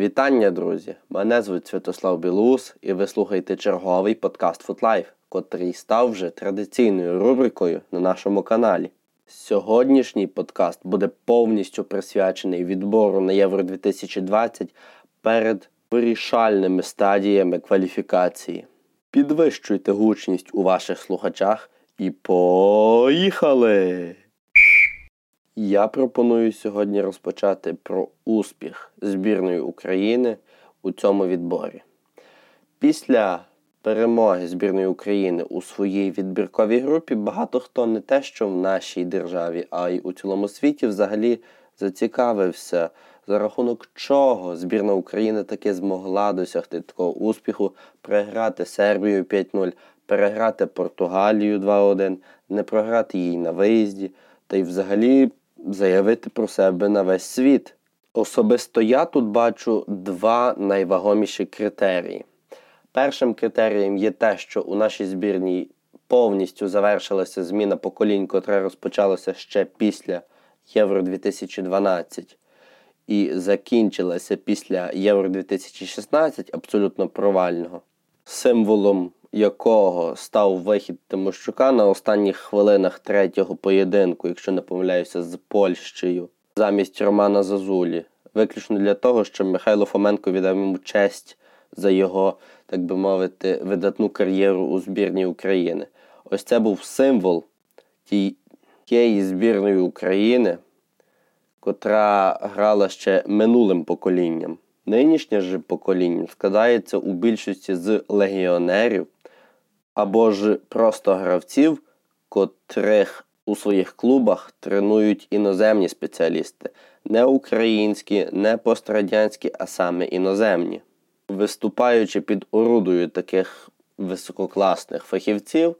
Вітання, друзі! Мене звуть Святослав Білус, і ви слухаєте черговий подкаст Footlife, котрий став вже традиційною рубрикою на нашому каналі. Сьогоднішній подкаст буде повністю присвячений відбору на Євро 2020 перед вирішальними стадіями кваліфікації. Підвищуйте гучність у ваших слухачах і поїхали! Я пропоную сьогодні розпочати про успіх збірної України у цьому відборі. Після перемоги збірної України у своїй відбірковій групі багато хто не те, що в нашій державі, а й у цілому світі взагалі зацікавився, за рахунок чого збірна України таки змогла досягти такого успіху, переграти Сербію 5-0, переграти Португалію 2-1, не програти їй на виїзді, та й взагалі заявити про себе на весь світ. Особисто я тут бачу два найвагоміші критерії. Першим критерієм є те, що у нашій збірній повністю завершилася зміна поколінь, котра розпочалася ще після Євро 2012 і закінчилася після Євро 2016 абсолютно провального, символом якого став вихід Тимощука на останніх хвилинах третього поєдинку, якщо не помиляюся, з Польщею, замість Романа Зазулі. Виключно для того, щоб Михайло Фоменко віддав йому честь за його, так би мовити, видатну кар'єру у збірній України. Ось це був символ тієї збірної України, котра грала ще минулим поколінням. Нинішнє ж покоління складається у більшості з легіонерів або ж просто гравців, котрих у своїх клубах тренують іноземні спеціалісти, не українські, не пострадянські, а саме іноземні. Виступаючи під орудою таких висококласних фахівців,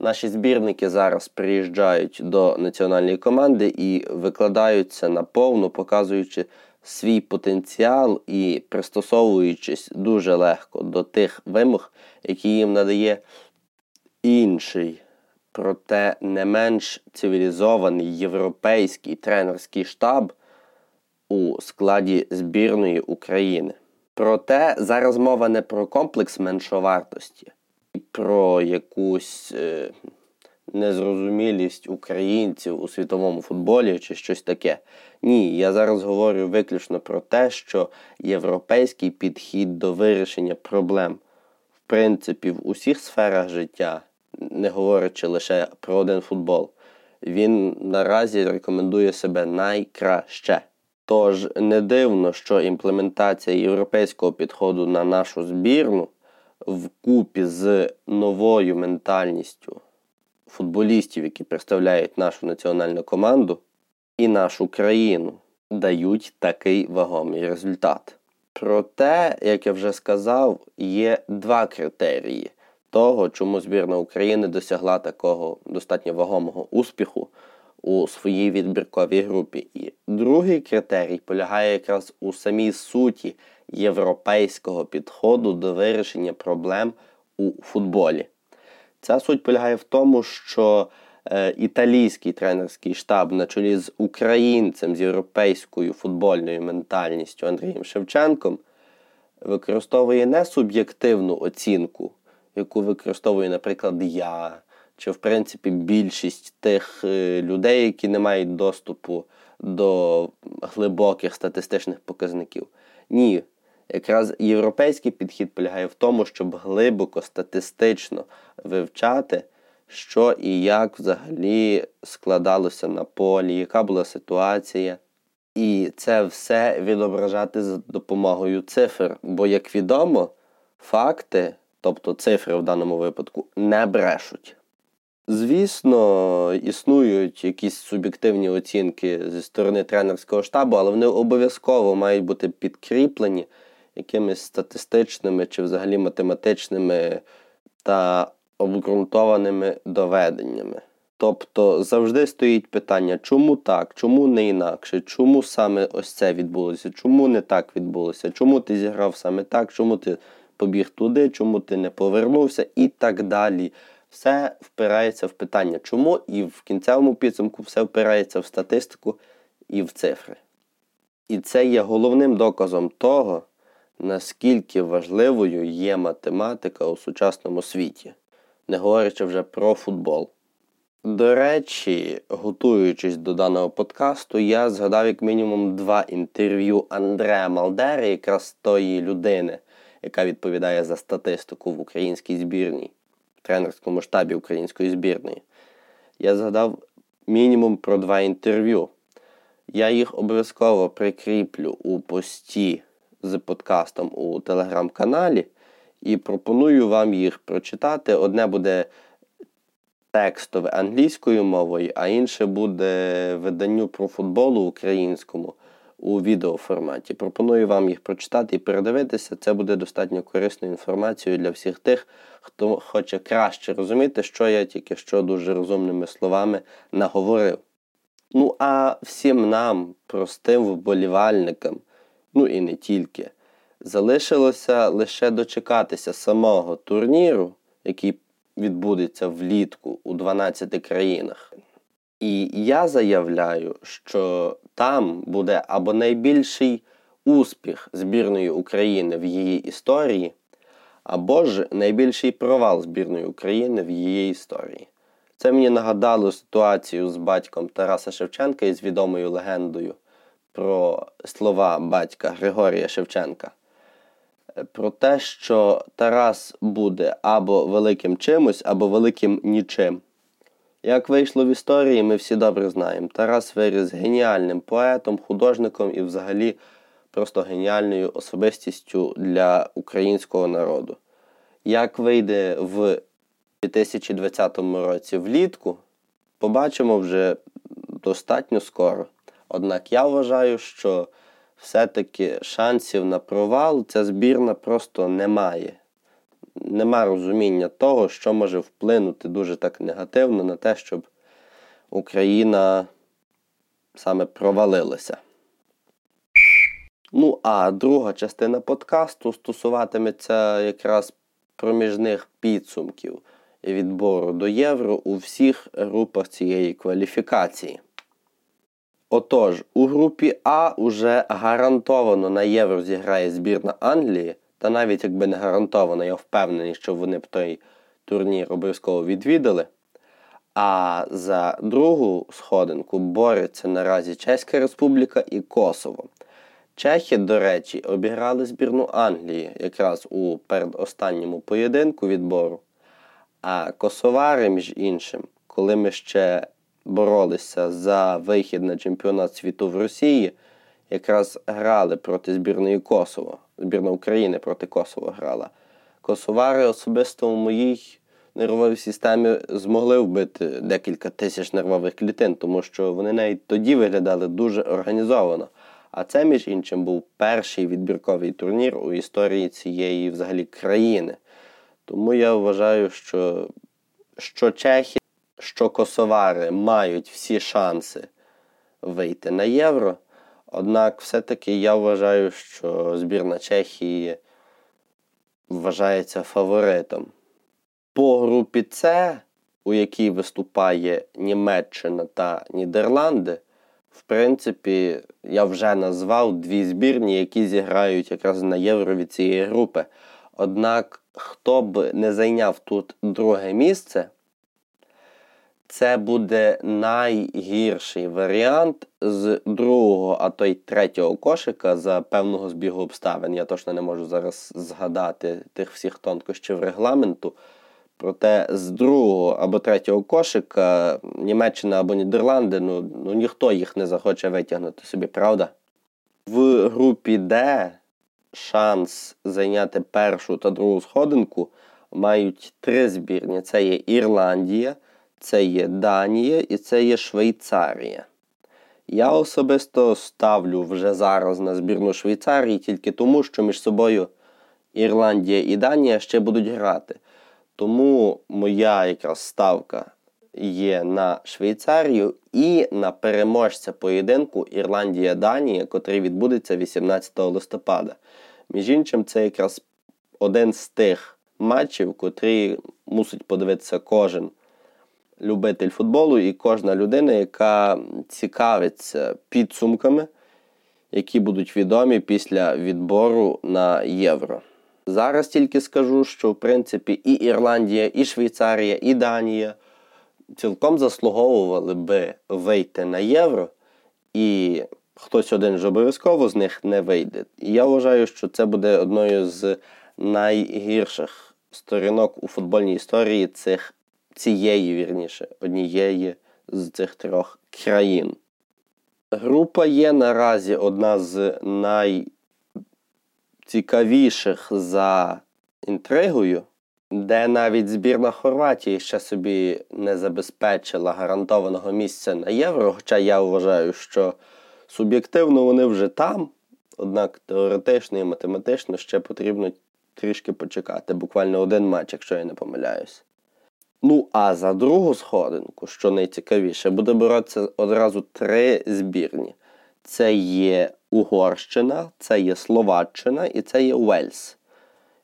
наші збірники зараз приїжджають до національної команди і викладаються наповну, показуючи свій потенціал і пристосовуючись дуже легко до тих вимог, які їм надає інший, проте не менш цивілізований європейський тренерський штаб у складі збірної України. Проте зараз мова не про комплекс меншовартості, про якусь е, незрозумілість українців у світовому футболі чи щось таке. Ні, я зараз говорю виключно про те, що європейський підхід до вирішення проблем, в принципі, в усіх сферах життя не говорячи лише про один футбол, він наразі рекомендує себе найкраще. Тож не дивно, що імплементація європейського підходу на нашу збірну вкупі з новою ментальністю футболістів, які представляють нашу національну команду і нашу країну, дають такий вагомий результат. Проте, як я вже сказав, є два критерії, того, чому збірна України досягла такого достатньо вагомого успіху у своїй відбірковій групі. І другий критерій полягає якраз у самій суті європейського підходу до вирішення проблем у футболі. Ця суть полягає в тому, що е, італійський тренерський штаб на чолі з українцем з європейською футбольною ментальністю Андрієм Шевченком використовує не суб'єктивну оцінку яку використовую, наприклад, я, чи, в принципі, більшість тих е, людей, які не мають доступу до глибоких статистичних показників. Ні. Якраз європейський підхід полягає в тому, щоб глибоко статистично вивчати, що і як взагалі складалося на полі, яка була ситуація. І це все відображати за допомогою цифр. Бо, як відомо, факти тобто цифри в даному випадку, не брешуть. Звісно, існують якісь суб'єктивні оцінки зі сторони тренерського штабу, але вони обов'язково мають бути підкріплені якимись статистичними чи взагалі математичними та обґрунтованими доведеннями. Тобто завжди стоїть питання, чому так, чому не інакше, чому саме ось це відбулося, чому не так відбулося, чому ти зіграв саме так, чому ти побіг туди, чому ти не повернувся і так далі. Все впирається в питання, чому, і в кінцевому підсумку все впирається в статистику і в цифри. І це є головним доказом того, наскільки важливою є математика у сучасному світі, не говорячи вже про футбол. До речі, готуючись до даного подкасту, я згадав як мінімум два інтерв'ю Андрея Малдери, якраз тої людини, яка відповідає за статистику в українській збірній, в тренерському штабі української збірної. Я згадав мінімум про два інтерв'ю. Я їх обов'язково прикріплю у пості з подкастом у телеграм-каналі і пропоную вам їх прочитати. Одне буде текстове англійською мовою, а інше буде виданню про футбол українському у відеоформаті. Пропоную вам їх прочитати і передивитися. Це буде достатньо корисною інформацією для всіх тих, хто хоче краще розуміти, що я тільки що дуже розумними словами наговорив. Ну, а всім нам, простим вболівальникам, ну і не тільки, залишилося лише дочекатися самого турніру, який відбудеться влітку у 12 країнах. І я заявляю, що там буде або найбільший успіх збірної України в її історії, або ж найбільший провал збірної України в її історії. Це мені нагадало ситуацію з батьком Тараса Шевченка із відомою легендою про слова батька Григорія Шевченка. Про те, що Тарас буде або великим чимось, або великим нічим. Як вийшло в історії, ми всі добре знаємо. Тарас виріс геніальним поетом, художником і взагалі просто геніальною особистістю для українського народу. Як вийде в 2020 році влітку, побачимо вже достатньо скоро. Однак я вважаю, що все-таки шансів на провал ця збірна просто немає. Нема розуміння того, що може вплинути дуже так негативно на те, щоб Україна саме провалилася. Ну, а друга частина подкасту стосуватиметься якраз проміжних підсумків відбору до євро у всіх групах цієї кваліфікації. Отож, у групі А уже гарантовано на євро зіграє збірна Англії, та навіть якби не гарантовано, я впевнений, що вони б той турнір обов'язково відвідали. А за другу сходинку бореться наразі Чеська Республіка і Косово. Чехи, до речі, обіграли збірну Англії якраз у передостанньому поєдинку відбору. А косовари, між іншим, коли ми ще боролися за вихід на чемпіонат світу в Росії, якраз грали проти збірної Косово. Збірна України проти Косово грала. Косовари особисто у моїй нервовій системі змогли вбити декілька тисяч нервових клітин, тому що вони навіть тоді виглядали дуже організовано. А це, між іншим, був перший відбірковий турнір у історії цієї взагалі країни. Тому я вважаю, що, що Чехи, що Косовари мають всі шанси вийти на євро. Однак, все-таки я вважаю, що збірна Чехії вважається фаворитом. По групі С, у якій виступає Німеччина та Нідерланди, в принципі, я вже назвав дві збірні, які зіграють якраз на євро від цієї групи. Однак, хто б не зайняв тут друге місце, це буде найгірший варіант з другого, а то й третього кошика за певного збігу обставин. Я точно не можу зараз згадати тих всіх тонкощів регламенту. Проте з другого або третього кошика Німеччина або Нідерланди, ну, ну ніхто їх не захоче витягнути собі, правда? В групі Д шанс зайняти першу та другу сходинку мають три збірні: це є Ірландія, це є Данія і це є Швейцарія. Я особисто ставлю вже зараз на збірну Швейцарії тільки тому, що між собою Ірландія і Данія ще будуть грати. Тому моя якраз ставка є на Швейцарію і на переможця поєдинку Ірландія-Данія, котрий відбудеться 18 листопада. Між іншим, це якраз один з тих матчів, котрі мусить подивитися кожен любитель футболу і кожна людина, яка цікавиться підсумками які будуть відомі після відбору на євро. Зараз тільки скажу, що в принципі і Ірландія, і Швейцарія, і Данія цілком заслуговували би вийти на євро, і хтось один ж обов'язково з них не вийде. І я вважаю, що це буде одною з найгірших сторінок у футбольній історії цих, цієї вірніше, однієї з цих трьох країн. Група є наразі одна з найцікавіших за інтригою, де навіть збірна Хорватії ще собі не забезпечила гарантованого місця на євро. Хоча я вважаю, що суб'єктивно вони вже там, однак теоретично і математично ще потрібно трішки почекати, буквально один матч, якщо я не помиляюсь. Ну, а за другу сходинку, що найцікавіше, буде боротися одразу три збірні. Це є Угорщина, це є Словаччина і це є Уельс.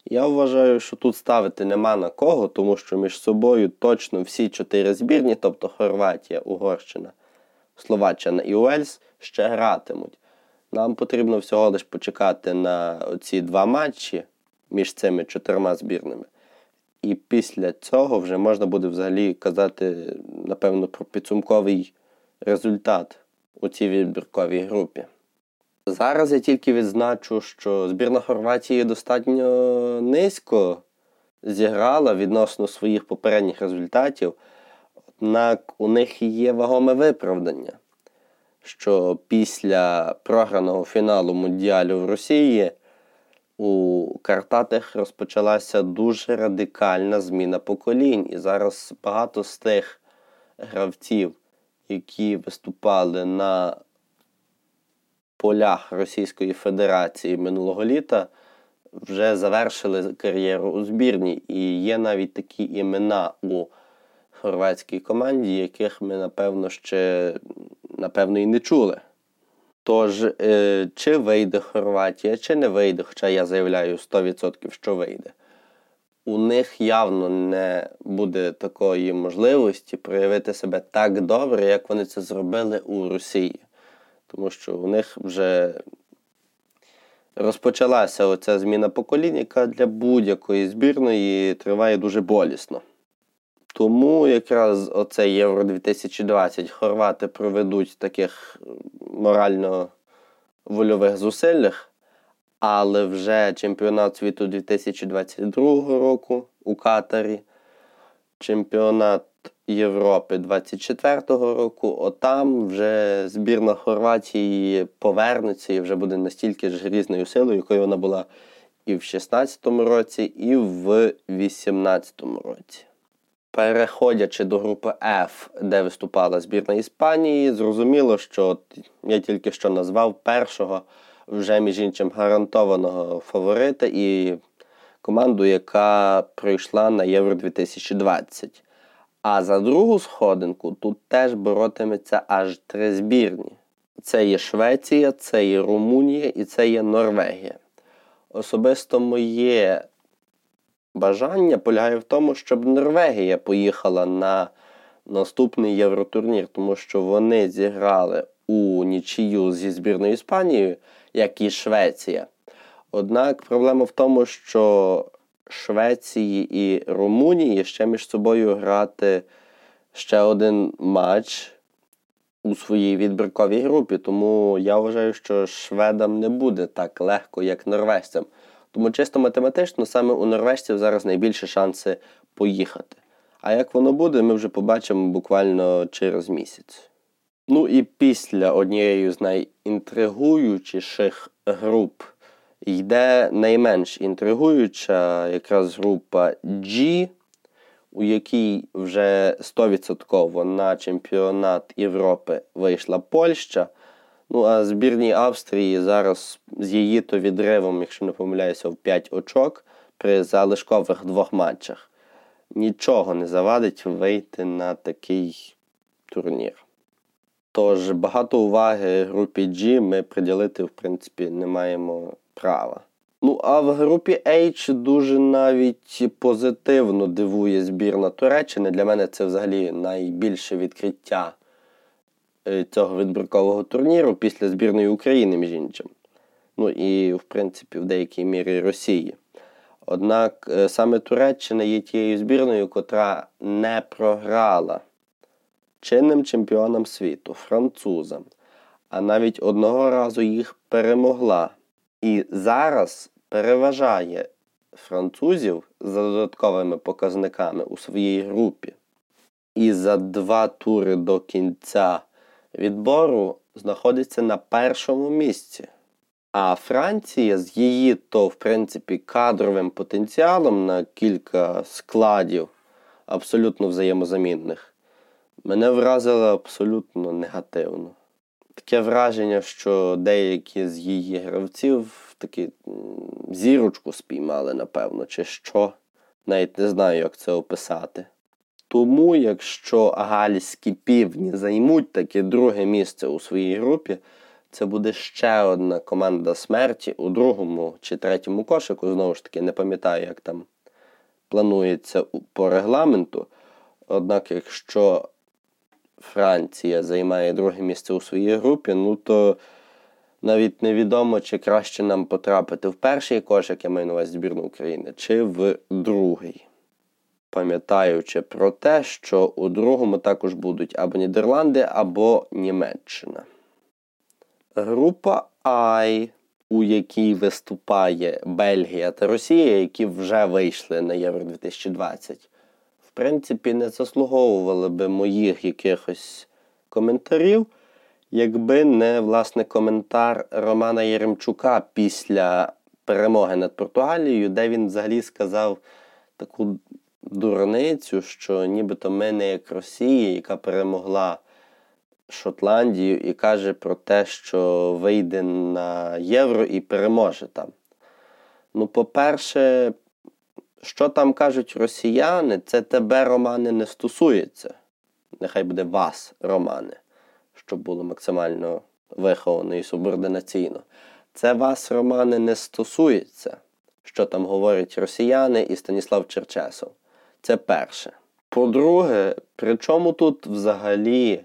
Я вважаю, що тут ставити нема на кого, тому що між собою точно всі чотири збірні, тобто Хорватія, Угорщина, Словаччина і Уельс, ще гратимуть. Нам потрібно всього лиш почекати на ці два матчі між цими чотирма збірними. І після цього вже можна буде взагалі казати, напевно, про підсумковий результат у цій відбірковій групі. Зараз я тільки відзначу, що збірна Хорватії достатньо низько зіграла відносно своїх попередніх результатів, однак у них є вагоме виправдання, що після програного фіналу Мундіалю в Росії у Картатах розпочалася дуже радикальна зміна поколінь. І зараз багато з тих гравців, які виступали на полях Російської Федерації минулого літа, вже завершили кар'єру у збірні. І є навіть такі імена у хорватській команді, яких ми, напевно, ще напевно і не чули. Тож, е, чи вийде Хорватія, чи не вийде, хоча я заявляю 100%, що вийде. У них явно не буде такої можливості проявити себе так добре, як вони це зробили у Росії. Тому що у них вже розпочалася оця зміна поколінь, яка для будь-якої збірної триває дуже болісно. Тому якраз оце Євро 2020 хорвати проведуть таких морально вольових зусиллях, але вже чемпіонат світу 2022 року у Катарі, чемпіонат Європи 24 року, отам вже збірна Хорватії повернеться і вже буде настільки ж грізною силою, якою вона була і в 2016 році, і в 2018 році. Переходячи до групи F, де виступала збірна Іспанії, зрозуміло, що я тільки що назвав першого, вже між іншим гарантованого фаворита і команду, яка пройшла на Євро 2020. А за другу сходинку тут теж боротиметься аж три збірні: це є Швеція, це є Румунія і це є Норвегія. Особисто моє бажання полягає в тому, щоб Норвегія поїхала на наступний євротурнір, тому що вони зіграли у нічию зі збірною Іспанією, як і Швеція. Однак проблема в тому, що Швеції і Румунії ще між собою грати ще один матч у своїй відбірковій групі. Тому я вважаю, що шведам не буде так легко, як норвежцям. Тому чисто математично саме у норвежців зараз найбільші шанси поїхати. А як воно буде, ми вже побачимо буквально через місяць. Ну і після однієї з найінтригуючіших груп йде найменш інтригуюча якраз група G, у якій вже 100% на чемпіонат Європи вийшла Польща. Ну, а збірній Австрії зараз з її то відривом, якщо не помиляюся, в 5 очок при залишкових двох матчах. Нічого не завадить вийти на такий турнір. Тож багато уваги групі G ми приділити, в принципі, не маємо права. Ну, а в групі H дуже навіть позитивно дивує збірна Туреччини. Для мене це взагалі найбільше відкриття цього відбіркового турніру після збірної України, між іншим. Ну і, в принципі, в деякій мірі Росії. Однак е, саме Туреччина є тією збірною, котра не програла чинним чемпіонам світу, французам, а навіть одного разу їх перемогла. І зараз переважає французів за додатковими показниками у своїй групі. І за два тури до кінця відбору знаходиться на першому місці. А Франція з її, то, в принципі, кадровим потенціалом на кілька складів абсолютно взаємозамінних, мене вразило абсолютно негативно. Таке враження, що деякі з її гравців таки зірочку спіймали, напевно, чи що. Навіть не знаю, як це описати. Тому, якщо гальські півні займуть таке друге місце у своїй групі, це буде ще одна команда смерті у другому чи третьому кошику. Знову ж таки, не пам'ятаю, як там планується по регламенту. Однак, якщо Франція займає друге місце у своїй групі, ну то навіть невідомо, чи краще нам потрапити в перший кошик, я маю на увазі збірну України, чи в другий. Пам'ятаючи про те, що у другому також будуть або Нідерланди, або Німеччина. Група I, у якій виступає Бельгія та Росія, які вже вийшли на Євро 2020, в принципі, не заслуговували би моїх якихось коментарів, якби не власне коментар Романа Єремчука після перемоги над Португалією, де він взагалі сказав таку дурницю, що нібито ми не як Росія, яка перемогла. Шотландію і каже про те, що вийде на євро і переможе там. Ну, по-перше, що там кажуть росіяни, це тебе, Романи, не стосується. Нехай буде вас, Романи, щоб було максимально виховано і субординаційно. Це вас, Романи, не стосується, що там говорять росіяни і Станіслав Черчесов. Це перше. По-друге, при чому тут взагалі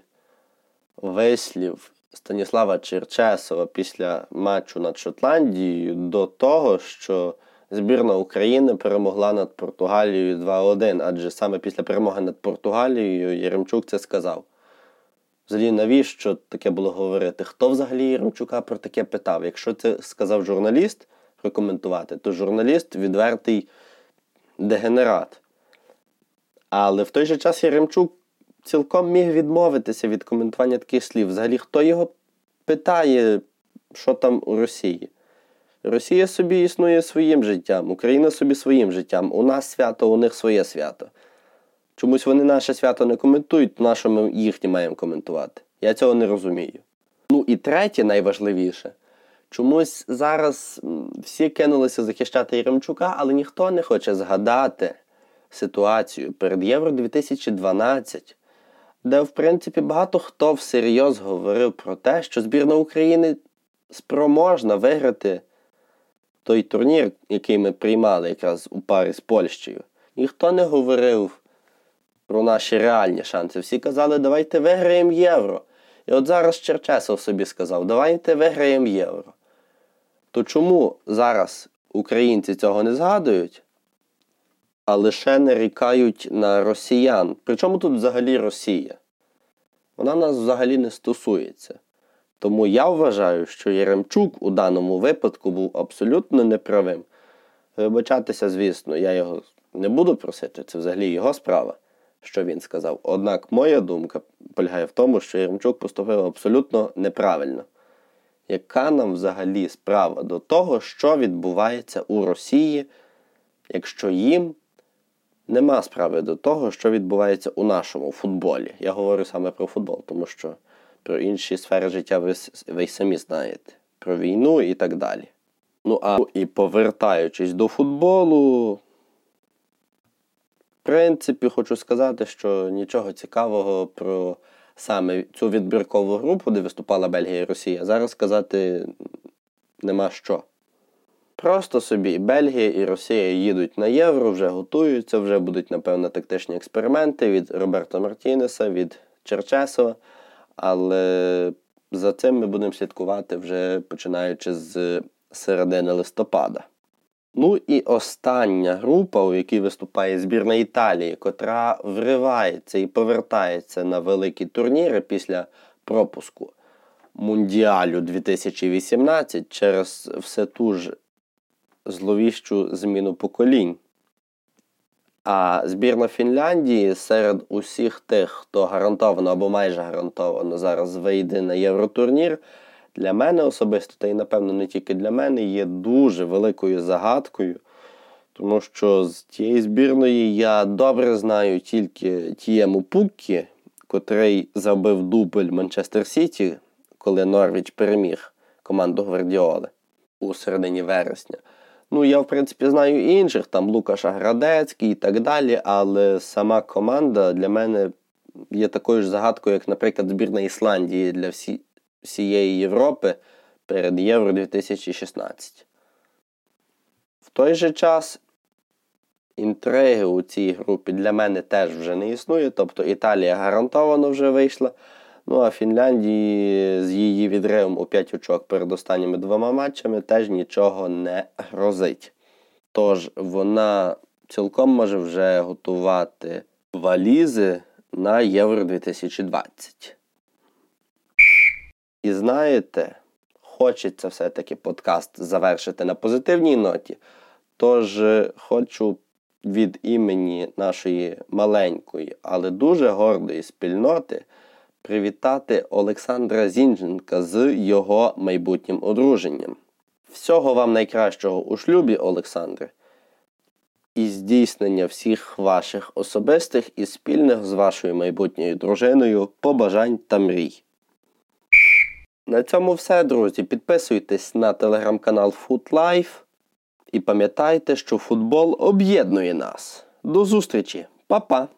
вислів Станіслава Черчесова після матчу над Шотландією до того, що збірна України перемогла над Португалією 2-1, адже саме після перемоги над Португалією Єремчук це сказав. Взагалі, навіщо таке було говорити? Хто взагалі Єремчука про таке питав? Якщо це сказав журналіст прокоментувати, то журналіст відвертий дегенерат. Але в той же час Єремчук цілком міг відмовитися від коментування таких слів. Взагалі, хто його питає, що там у Росії? Росія собі існує своїм життям, Україна собі своїм життям. У нас свято, у них своє свято. Чомусь вони наше свято не коментують, то на що ми їхнє маємо коментувати. Я цього не розумію. Ну і третє, найважливіше, чомусь зараз всі кинулися захищати Єремчука, але ніхто не хоче згадати ситуацію перед Євро 2012, де, в принципі, багато хто всерйоз говорив про те, що збірна України спроможна виграти той турнір, який ми приймали якраз у парі з Польщею. Ніхто не говорив про наші реальні шанси. Всі казали, давайте виграємо євро. І от зараз Черчесов собі сказав, давайте виграємо євро. То чому зараз українці цього не згадують, а лише нарікають на росіян? Причому тут взагалі Росія? Вона нас взагалі не стосується. Тому я вважаю, що Єремчук у даному випадку був абсолютно неправим. Вибачатися, звісно, я його не буду просити, це взагалі його справа, що він сказав. Однак моя думка полягає в тому, що Єремчук поступив абсолютно неправильно. Яка нам взагалі справа до того, що відбувається у Росії, якщо їм нема справи до того, що відбувається у нашому футболі? Я говорю саме про футбол, тому що про інші сфери життя ви, ви самі знаєте, про війну і так далі. Ну, а і повертаючись до футболу, в принципі, хочу сказати, що нічого цікавого про саме цю відбіркову групу, де виступала Бельгія і Росія, зараз сказати нема що. Просто собі Бельгія і Росія їдуть на євро, вже готуються, вже будуть, напевно, тактичні експерименти від Роберта Мартінеса, від Черчесова. Але за цим ми будемо слідкувати вже починаючи з середини листопада. Ну і остання група, у якій виступає збірна Італії, котра вривається і повертається на великі турніри після пропуску Мундіалю 2018 через все ту ж зловіщу зміну поколінь. А збірна Фінляндії серед усіх тих, хто гарантовано або майже гарантовано зараз вийде на євротурнір, для мене особисто, та й напевно не тільки для мене, є дуже великою загадкою. Тому що з тієї збірної я добре знаю тільки Тієму Пуккі, котрий забив дубль Манчестер Сіті, коли Норвіч переміг команду Гвардіоли у середині вересня. Ну, я, в принципі, знаю інших, там Лукаша Градецький і так далі, але сама команда для мене є такою ж загадкою, як, наприклад, збірна Ісландії для всі, всієї Європи перед Євро 2016. В той же час інтриги у цій групі для мене теж вже не існує. Тобто Італія гарантовано вже вийшла. Ну а Фінляндії з її відривом у 5 очок перед останніми двома матчами теж нічого не грозить. Тож вона цілком може вже готувати валізи на Євро 2020. І знаєте, хочеться все-таки подкаст завершити на позитивній ноті. Тож хочу від імені нашої маленької, але дуже гордої спільноти привітати Олександра Зінченка з його майбутнім одруженням. Всього вам найкращого у шлюбі, Олександре, і здійснення всіх ваших особистих і спільних з вашою майбутньою дружиною побажань та мрій. На цьому все, друзі. Підписуйтесь на телеграм-канал FootLife і пам'ятайте, що футбол об'єднує нас. До зустрічі, Па-па!